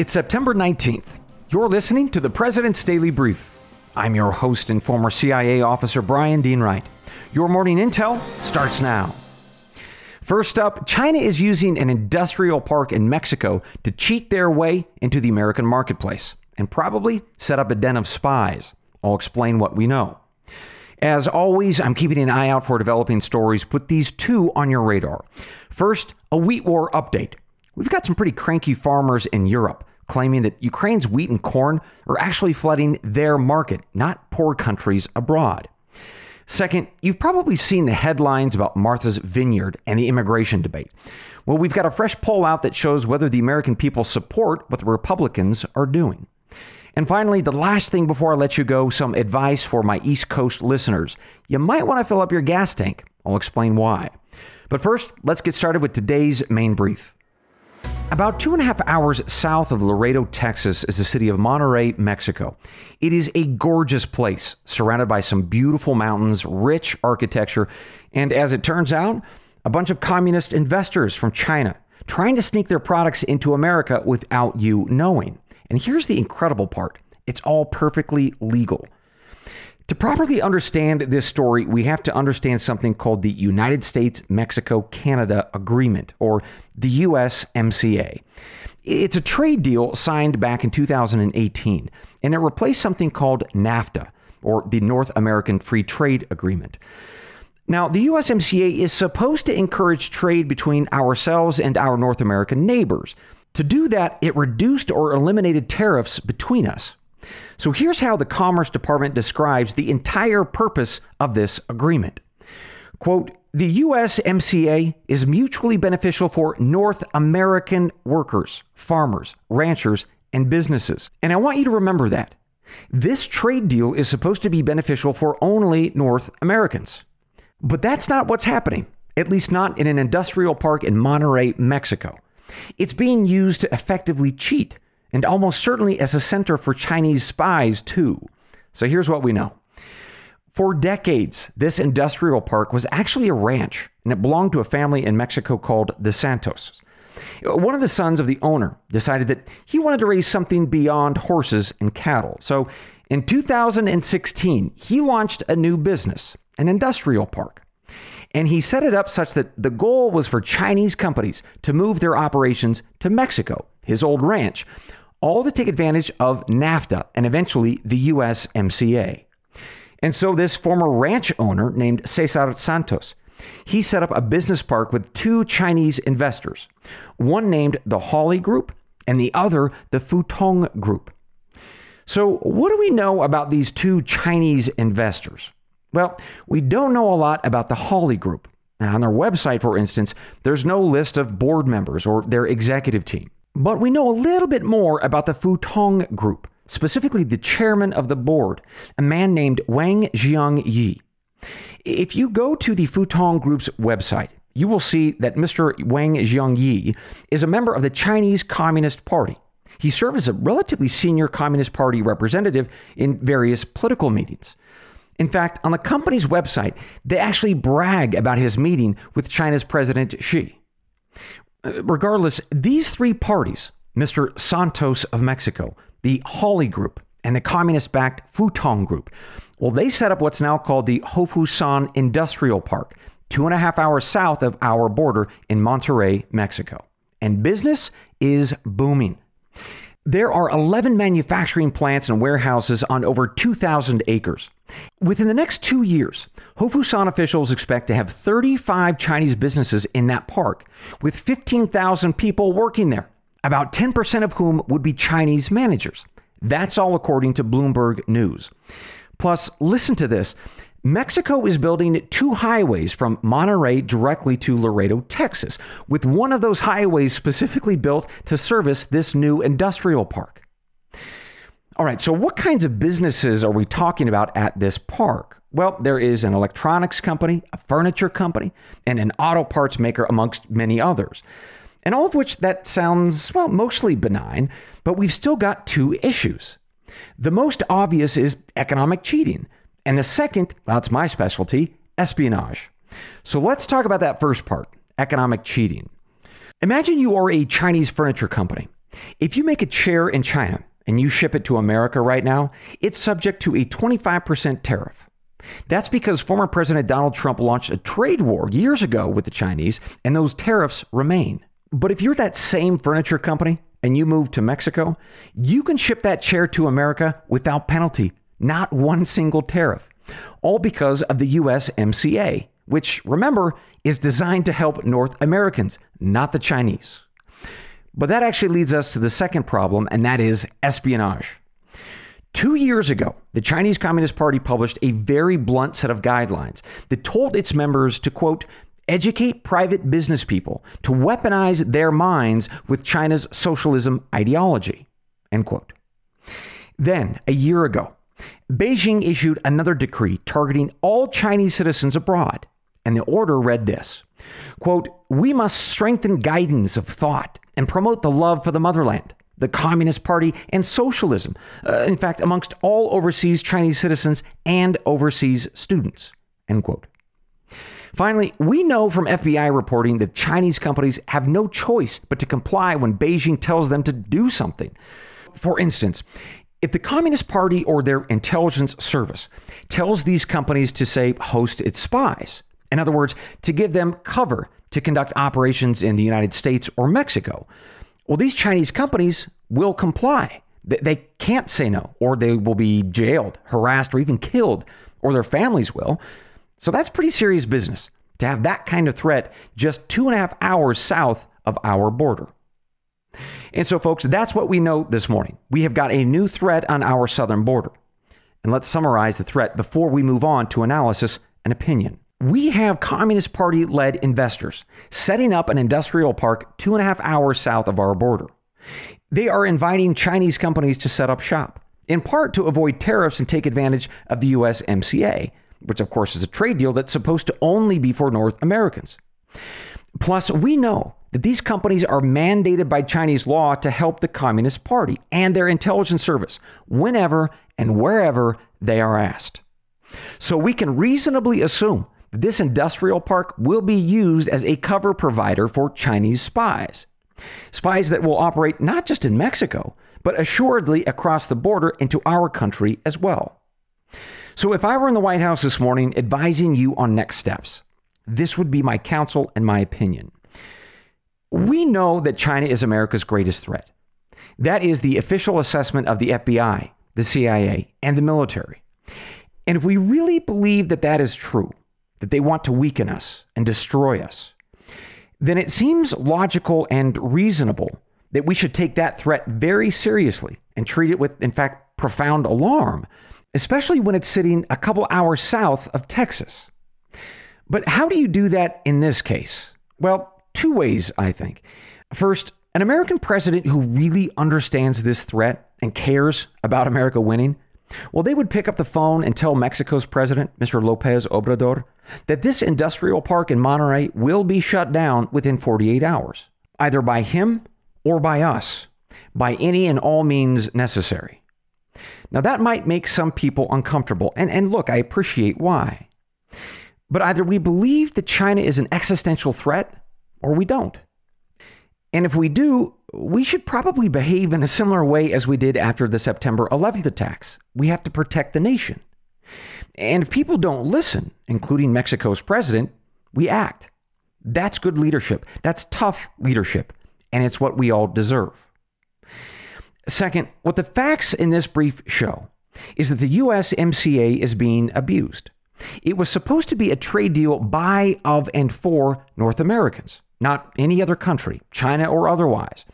It's September 19th. You're listening to the President's Daily Brief. I'm your host and former CIA officer Brian Dean Wright. Your morning intel starts now. First up, China is using an industrial park in Mexico to cheat their way into the American marketplace and probably set up a den of spies. I'll explain what we know. As always, I'm keeping an eye out for developing stories. Put these two on your radar. First, a wheat war update. We've got some pretty cranky farmers in Europe claiming that Ukraine's wheat and corn are actually flooding their market, not poor countries abroad. Second, you've probably seen the headlines about Martha's Vineyard and the immigration debate. Well, we've got a fresh poll out that shows whether the American people support what the Republicans are doing. And finally, the last thing before I let you go, some advice for my East Coast listeners. You might want to fill up your gas tank. I'll explain why. But first, let's get started with today's main brief. About two and a half hours south of Laredo, Texas, is the city of Monterrey, Mexico. It is a gorgeous place, surrounded by some beautiful mountains, rich architecture, and as it turns out, a bunch of communist investors from China trying to sneak their products into America without you knowing. And here's the incredible part it's all perfectly legal. To properly understand this story, we have to understand something called the United States Mexico Canada Agreement, or the USMCA. It's a trade deal signed back in 2018, and it replaced something called NAFTA, or the North American Free Trade Agreement. Now, the USMCA is supposed to encourage trade between ourselves and our North American neighbors. To do that, it reduced or eliminated tariffs between us. So here's how the Commerce Department describes the entire purpose of this agreement. Quote, the USMCA is mutually beneficial for North American workers, farmers, ranchers, and businesses. And I want you to remember that. This trade deal is supposed to be beneficial for only North Americans. But that's not what's happening, at least not in an industrial park in Monterrey, Mexico. It's being used to effectively cheat and almost certainly as a center for Chinese spies, too. So here's what we know. For decades, this industrial park was actually a ranch, and it belonged to a family in Mexico called the Santos. One of the sons of the owner decided that he wanted to raise something beyond horses and cattle. So in 2016, he launched a new business, an industrial park. And he set it up such that the goal was for Chinese companies to move their operations to Mexico, his old ranch, all to take advantage of NAFTA and eventually the USMCA. And so this former ranch owner named Cesar Santos, he set up a business park with two Chinese investors, one named the Holly Group and the other the Futong Group. So, what do we know about these two Chinese investors? Well, we don't know a lot about the Holly Group. Now, on their website, for instance, there's no list of board members or their executive team. But we know a little bit more about the Futong Group, specifically the chairman of the board, a man named Wang Jiangyi. If you go to the Futong Group's website, you will see that Mr. Wang Jiangyi is a member of the Chinese Communist Party. He served as a relatively senior Communist Party representative in various political meetings. In fact, on the company's website, they actually brag about his meeting with China's President Xi. Regardless, these three parties, Mr. Santos of Mexico, the Holly Group, and the communist backed Futong Group, well, they set up what's now called the Hofusan Industrial Park, two and a half hours south of our border in Monterrey, Mexico. And business is booming. There are 11 manufacturing plants and warehouses on over 2,000 acres. Within the next two years, Hofusan officials expect to have 35 Chinese businesses in that park, with 15,000 people working there, about 10% of whom would be Chinese managers. That's all according to Bloomberg News. Plus, listen to this Mexico is building two highways from Monterrey directly to Laredo, Texas, with one of those highways specifically built to service this new industrial park. All right, so what kinds of businesses are we talking about at this park? Well, there is an electronics company, a furniture company, and an auto parts maker, amongst many others. And all of which that sounds, well, mostly benign, but we've still got two issues. The most obvious is economic cheating. And the second, well, it's my specialty, espionage. So let's talk about that first part economic cheating. Imagine you are a Chinese furniture company If you make a chair in China and you ship it to America right now, it's subject to a 25% tariff. That's because former President Donald Trump launched a trade war years ago with the Chinese, and those tariffs remain. But if you're that same furniture company and you move to Mexico, you can ship that chair to America without penalty, not one single tariff. All because of the USMCA, which, remember, is designed to help North Americans, not the Chinese. But that actually leads us to the second problem, and that is espionage. Two years ago, the Chinese Communist Party published a very blunt set of guidelines that told its members to, quote, educate private business people to weaponize their minds with China's socialism ideology, end quote. Then, a year ago, Beijing issued another decree targeting all Chinese citizens abroad, and the order read this quote, We must strengthen guidance of thought and promote the love for the motherland the Communist Party, and socialism, uh, in fact, amongst all overseas Chinese citizens and overseas students. End quote. Finally, we know from FBI reporting that Chinese companies have no choice but to comply when Beijing tells them to do something. For instance, if the Communist Party or their intelligence service tells these companies to, say, host its spies, in other words, to give them cover to conduct operations in the United States or Mexico, well, these Chinese companies will comply. They can't say no, or they will be jailed, harassed, or even killed, or their families will. So that's pretty serious business to have that kind of threat just two and a half hours south of our border. And so, folks, that's what we know this morning. We have got a new threat on our southern border. And let's summarize the threat before we move on to analysis and opinion we have Communist Party led investors setting up an industrial park two and a half hours south of our border. They are inviting Chinese companies to set up shop, in part to avoid tariffs and take advantage of the USMCA, which of course is a trade deal that's supposed to only be for North Americans. Plus, we know that these companies are mandated by Chinese law to help the Communist Party and their intelligence service whenever and wherever they are asked. So we can reasonably assume that this industrial park will be used as a cover provider for Chinese spies. Spies that will operate not just in Mexico, but assuredly across the border into our country as well. So, if I were in the White House this morning advising you on next steps, this would be my counsel and my opinion. We know that China is America's greatest threat. That is the official assessment of the FBI, the CIA, and the military. And if we really believe that that is true, that they want to weaken us and destroy us, then it seems logical and reasonable that we should take that threat very seriously and treat it with, in fact, profound alarm, especially when it's sitting a couple hours south of Texas. But how do you do that in this case? Well, two ways, I think. First, an American president who really understands this threat and cares about America winning well, they would pick up the phone and tell Mexico's president, Mr. Lopez Obrador, that this industrial park in Monterrey will be shut down within 48 hours, either by him or by us, by any and all means necessary. Now, that might make some people uncomfortable, and, and look, I appreciate why. But either we believe that China is an existential threat or we don't. And if we do, we should probably behave in a similar way as we did after the September 11th attacks. We have to protect the nation. And if people don't listen, including Mexico's president, we act. That's good leadership. That's tough leadership. And it's what we all deserve. Second, what the facts in this brief show is that the USMCA is being abused. It was supposed to be a trade deal by, of, and for North Americans not any other country, China or otherwise.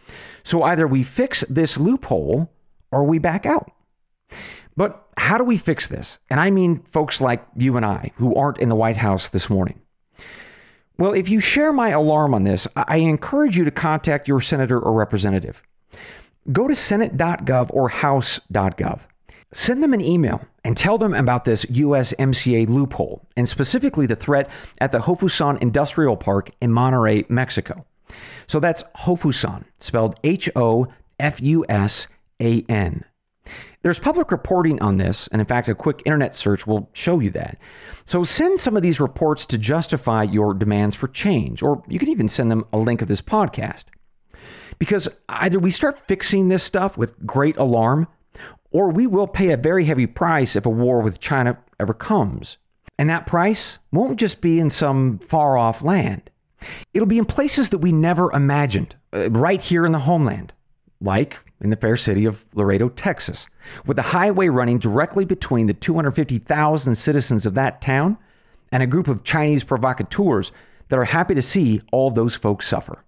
So either we fix this loophole or we back out. But how do we fix this? And I mean folks like you and I who aren't in the White House this morning. Well, if you share my alarm on this, I encourage you to contact your senator or representative. Go to senate.gov or house.gov. Send them an email and tell them about this USMCA loophole, and specifically the threat at the Hofusan Industrial Park in Monterrey, Mexico. So that's Hofusan, spelled H O F U S A N. There's public reporting on this, and in fact, a quick internet search will show you that. So send some of these reports to justify your demands for change, or you can even send them a link of this podcast. Because either we start fixing this stuff with great alarm, or we will pay a very heavy price if a war with China ever comes. And that price won't just be in some far off land. It'll be in places that we never imagined, uh, right here in the homeland, like in the fair city of Laredo, Texas, with the highway running directly between the 250,000 citizens of that town and a group of Chinese provocateurs that are happy to see all those folks suffer.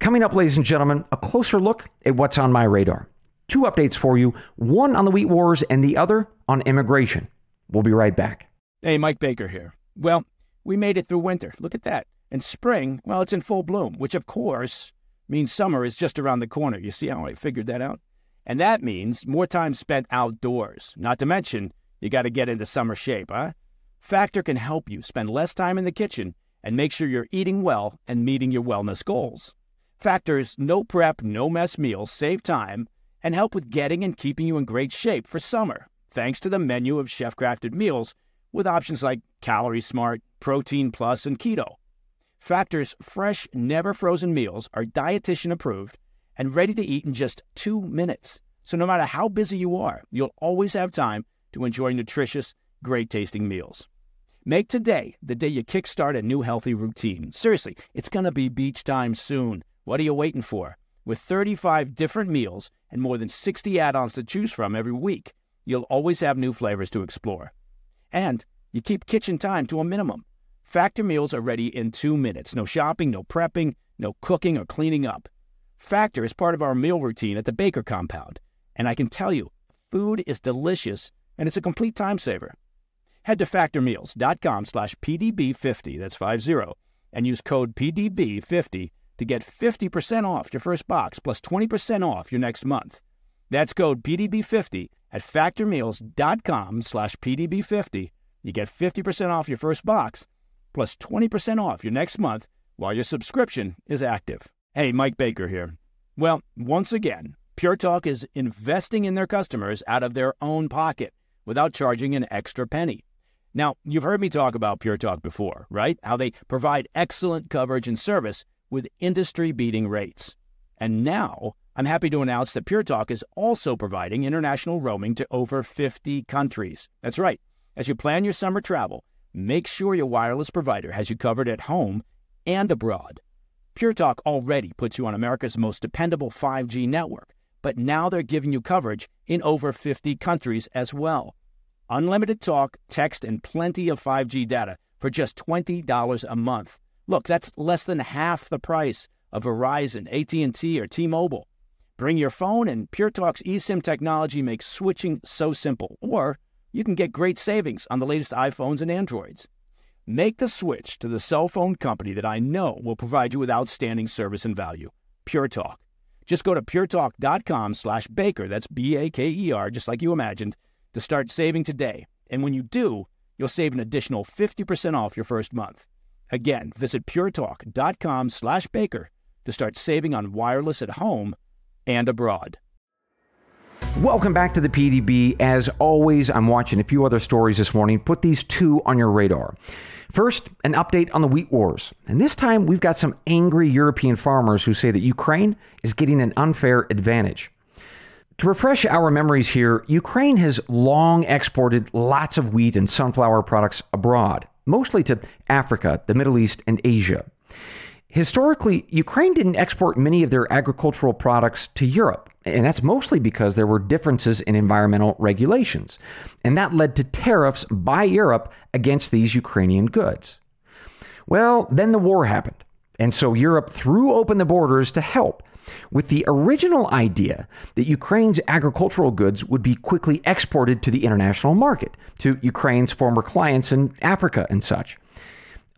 Coming up, ladies and gentlemen, a closer look at what's on my radar. Two updates for you one on the wheat wars and the other on immigration. We'll be right back. Hey, Mike Baker here. Well, we made it through winter. Look at that. And spring, well, it's in full bloom, which of course means summer is just around the corner. You see how I figured that out? And that means more time spent outdoors. Not to mention, you got to get into summer shape, huh? Factor can help you spend less time in the kitchen and make sure you're eating well and meeting your wellness goals. Factor's no prep, no mess meals save time and help with getting and keeping you in great shape for summer, thanks to the menu of chef crafted meals with options like Calorie Smart, Protein Plus, and Keto. Factor's fresh, never frozen meals are dietitian approved and ready to eat in just two minutes. So no matter how busy you are, you'll always have time to enjoy nutritious, great tasting meals. Make today the day you kickstart a new healthy routine. Seriously, it's going to be beach time soon. What are you waiting for? With 35 different meals and more than 60 add ons to choose from every week, you'll always have new flavors to explore. And you keep kitchen time to a minimum. Factor meals are ready in two minutes. No shopping, no prepping, no cooking or cleaning up. Factor is part of our meal routine at the Baker compound. And I can tell you, food is delicious and it's a complete time saver. Head to factormeals.com slash PDB50, that's 50, and use code PDB50 to get 50% off your first box plus 20% off your next month. That's code PDB50 at factormeals.com slash PDB50. You get 50% off your first box plus 20% off your next month while your subscription is active. Hey, Mike Baker here. Well, once again, Pure Talk is investing in their customers out of their own pocket without charging an extra penny. Now, you've heard me talk about Pure Talk before, right? How they provide excellent coverage and service with industry beating rates. And now, I'm happy to announce that Pure Talk is also providing international roaming to over 50 countries. That's right. As you plan your summer travel, make sure your wireless provider has you covered at home and abroad. Pure Talk already puts you on America's most dependable 5G network, but now they're giving you coverage in over 50 countries as well unlimited talk, text, and plenty of 5G data for just $20 a month. Look, that's less than half the price of Verizon, AT&T, or T-Mobile. Bring your phone and PureTalk's eSIM technology makes switching so simple. Or you can get great savings on the latest iPhones and Androids. Make the switch to the cell phone company that I know will provide you with outstanding service and value. Pure Talk. Just go to puretalk.com slash baker, that's B-A-K-E-R, just like you imagined, to start saving today. And when you do, you'll save an additional 50% off your first month. Again, visit puretalk.com slash baker to start saving on wireless at home and abroad. Welcome back to the PDB. As always, I'm watching a few other stories this morning. Put these two on your radar. First, an update on the wheat wars. And this time, we've got some angry European farmers who say that Ukraine is getting an unfair advantage. To refresh our memories here, Ukraine has long exported lots of wheat and sunflower products abroad, mostly to Africa, the Middle East, and Asia. Historically, Ukraine didn't export many of their agricultural products to Europe, and that's mostly because there were differences in environmental regulations, and that led to tariffs by Europe against these Ukrainian goods. Well, then the war happened, and so Europe threw open the borders to help with the original idea that Ukraine's agricultural goods would be quickly exported to the international market, to Ukraine's former clients in Africa and such.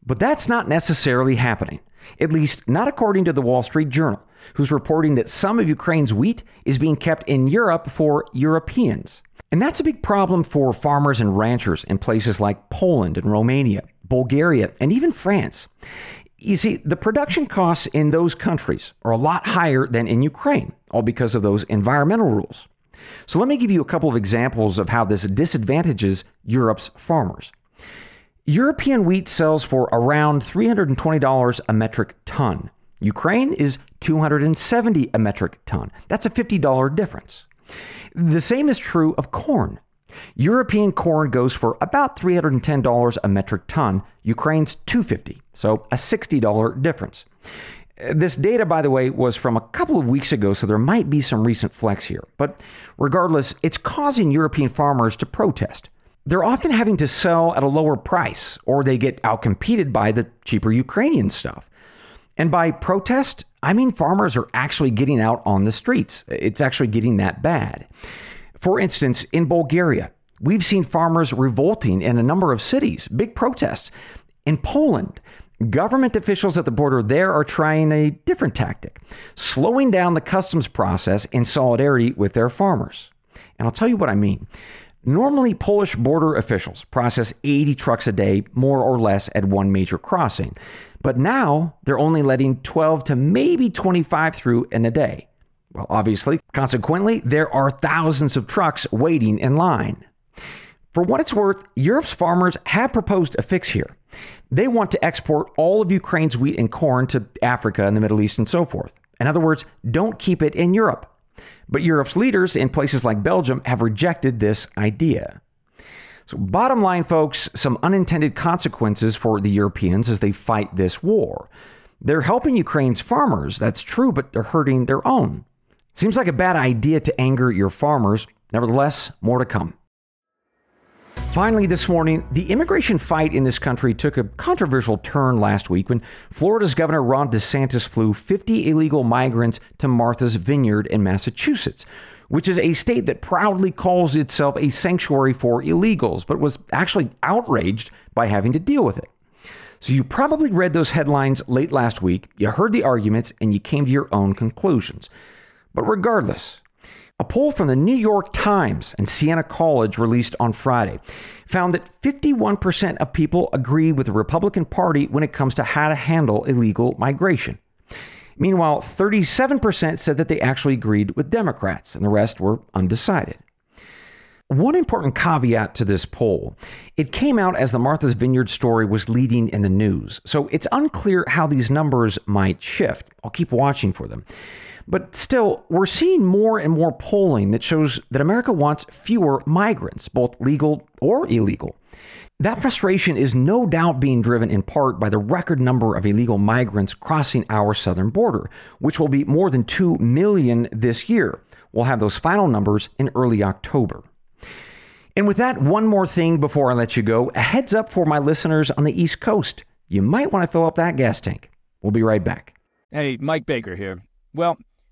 But that's not necessarily happening, at least not according to the Wall Street Journal, who's reporting that some of Ukraine's wheat is being kept in Europe for Europeans. And that's a big problem for farmers and ranchers in places like Poland and Romania, Bulgaria, and even France. You see, the production costs in those countries are a lot higher than in Ukraine, all because of those environmental rules. So let me give you a couple of examples of how this disadvantages Europe's farmers. European wheat sells for around $320 a metric ton, Ukraine is 270 a metric ton. That's a $50 difference. The same is true of corn. European corn goes for about $310 a metric ton. Ukraine's 250, so a $60 difference. This data, by the way, was from a couple of weeks ago, so there might be some recent flex here. But regardless, it's causing European farmers to protest. They're often having to sell at a lower price, or they get outcompeted by the cheaper Ukrainian stuff. And by protest, I mean farmers are actually getting out on the streets. It's actually getting that bad. For instance, in Bulgaria, we've seen farmers revolting in a number of cities, big protests. In Poland, Government officials at the border there are trying a different tactic, slowing down the customs process in solidarity with their farmers. And I'll tell you what I mean. Normally, Polish border officials process 80 trucks a day, more or less, at one major crossing. But now they're only letting 12 to maybe 25 through in a day. Well, obviously, consequently, there are thousands of trucks waiting in line. For what it's worth, Europe's farmers have proposed a fix here. They want to export all of Ukraine's wheat and corn to Africa and the Middle East and so forth. In other words, don't keep it in Europe. But Europe's leaders in places like Belgium have rejected this idea. So, bottom line, folks, some unintended consequences for the Europeans as they fight this war. They're helping Ukraine's farmers, that's true, but they're hurting their own. Seems like a bad idea to anger your farmers. Nevertheless, more to come. Finally, this morning, the immigration fight in this country took a controversial turn last week when Florida's Governor Ron DeSantis flew 50 illegal migrants to Martha's Vineyard in Massachusetts, which is a state that proudly calls itself a sanctuary for illegals, but was actually outraged by having to deal with it. So you probably read those headlines late last week, you heard the arguments, and you came to your own conclusions. But regardless, a poll from the New York Times and Siena College released on Friday found that 51% of people agree with the Republican Party when it comes to how to handle illegal migration. Meanwhile, 37% said that they actually agreed with Democrats, and the rest were undecided. One important caveat to this poll it came out as the Martha's Vineyard story was leading in the news, so it's unclear how these numbers might shift. I'll keep watching for them. But still, we're seeing more and more polling that shows that America wants fewer migrants, both legal or illegal. That frustration is no doubt being driven in part by the record number of illegal migrants crossing our southern border, which will be more than 2 million this year. We'll have those final numbers in early October. And with that, one more thing before I let you go a heads up for my listeners on the East Coast. You might want to fill up that gas tank. We'll be right back. Hey, Mike Baker here. Well,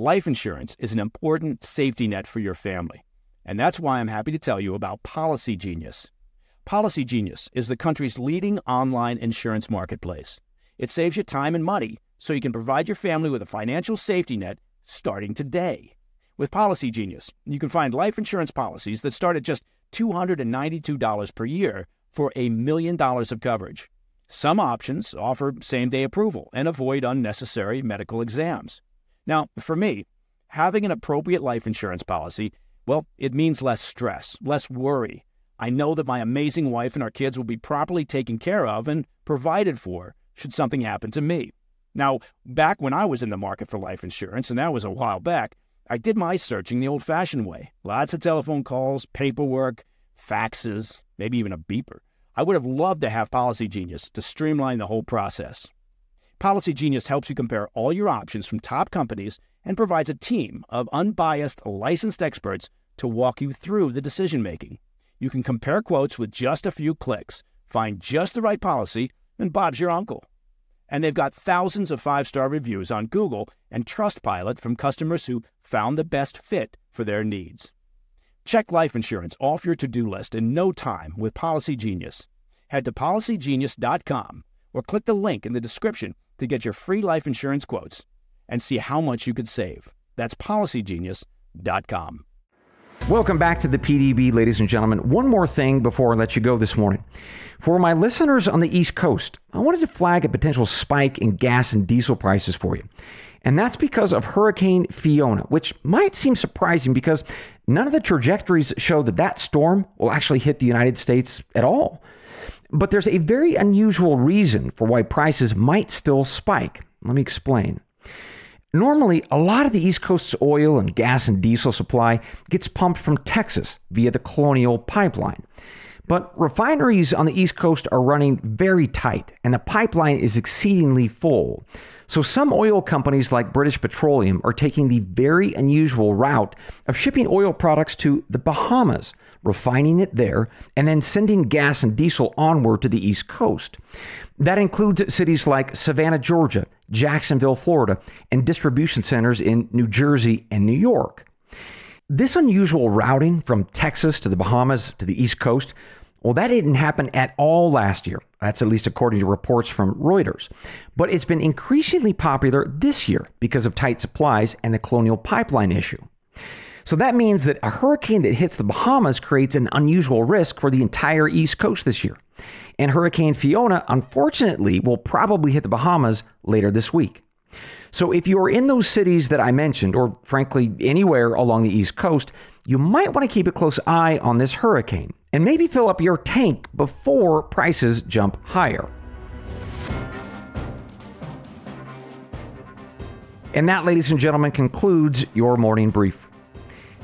Life insurance is an important safety net for your family. And that's why I'm happy to tell you about Policy Genius. Policy Genius is the country's leading online insurance marketplace. It saves you time and money so you can provide your family with a financial safety net starting today. With Policy Genius, you can find life insurance policies that start at just $292 per year for a million dollars of coverage. Some options offer same day approval and avoid unnecessary medical exams. Now, for me, having an appropriate life insurance policy Well, it means less stress, less worry. I know that my amazing wife and our kids will be properly taken care of and provided for should something happen to me. Now, back when I was in the market for life insurance, and that was a while back, I did my searching the old fashioned way. Lots of telephone calls, paperwork, faxes, maybe even a beeper. I would have loved to have Policy Genius to streamline the whole process. Policy Genius helps you compare all your options from top companies and provides a team of unbiased, licensed experts to walk you through the decision making. You can compare quotes with just a few clicks, find just the right policy, and Bob's your uncle. And they've got thousands of five star reviews on Google and Trustpilot from customers who found the best fit for their needs. Check life insurance off your to do list in no time with Policy Genius. Head to policygenius.com or click the link in the description to get your free life insurance quotes and see how much you could save. That's policygenius.com. Welcome back to the PDB, ladies and gentlemen. One more thing before I let you go this morning. For my listeners on the East Coast, I wanted to flag a potential spike in gas and diesel prices for you. And that's because of Hurricane Fiona, which might seem surprising because none of the trajectories show that that storm will actually hit the United States at all. But there's a very unusual reason for why prices might still spike. Let me explain. Normally, a lot of the East Coast's oil and gas and diesel supply gets pumped from Texas via the Colonial Pipeline. But refineries on the East Coast are running very tight, and the pipeline is exceedingly full. So, some oil companies like British Petroleum are taking the very unusual route of shipping oil products to the Bahamas, refining it there, and then sending gas and diesel onward to the East Coast. That includes cities like Savannah, Georgia, Jacksonville, Florida, and distribution centers in New Jersey and New York. This unusual routing from Texas to the Bahamas to the East Coast, well, that didn't happen at all last year. That's at least according to reports from Reuters. But it's been increasingly popular this year because of tight supplies and the Colonial Pipeline issue. So that means that a hurricane that hits the Bahamas creates an unusual risk for the entire East Coast this year. And Hurricane Fiona, unfortunately, will probably hit the Bahamas later this week. So if you are in those cities that I mentioned, or frankly, anywhere along the East Coast, you might want to keep a close eye on this hurricane and maybe fill up your tank before prices jump higher. And that, ladies and gentlemen, concludes your morning brief.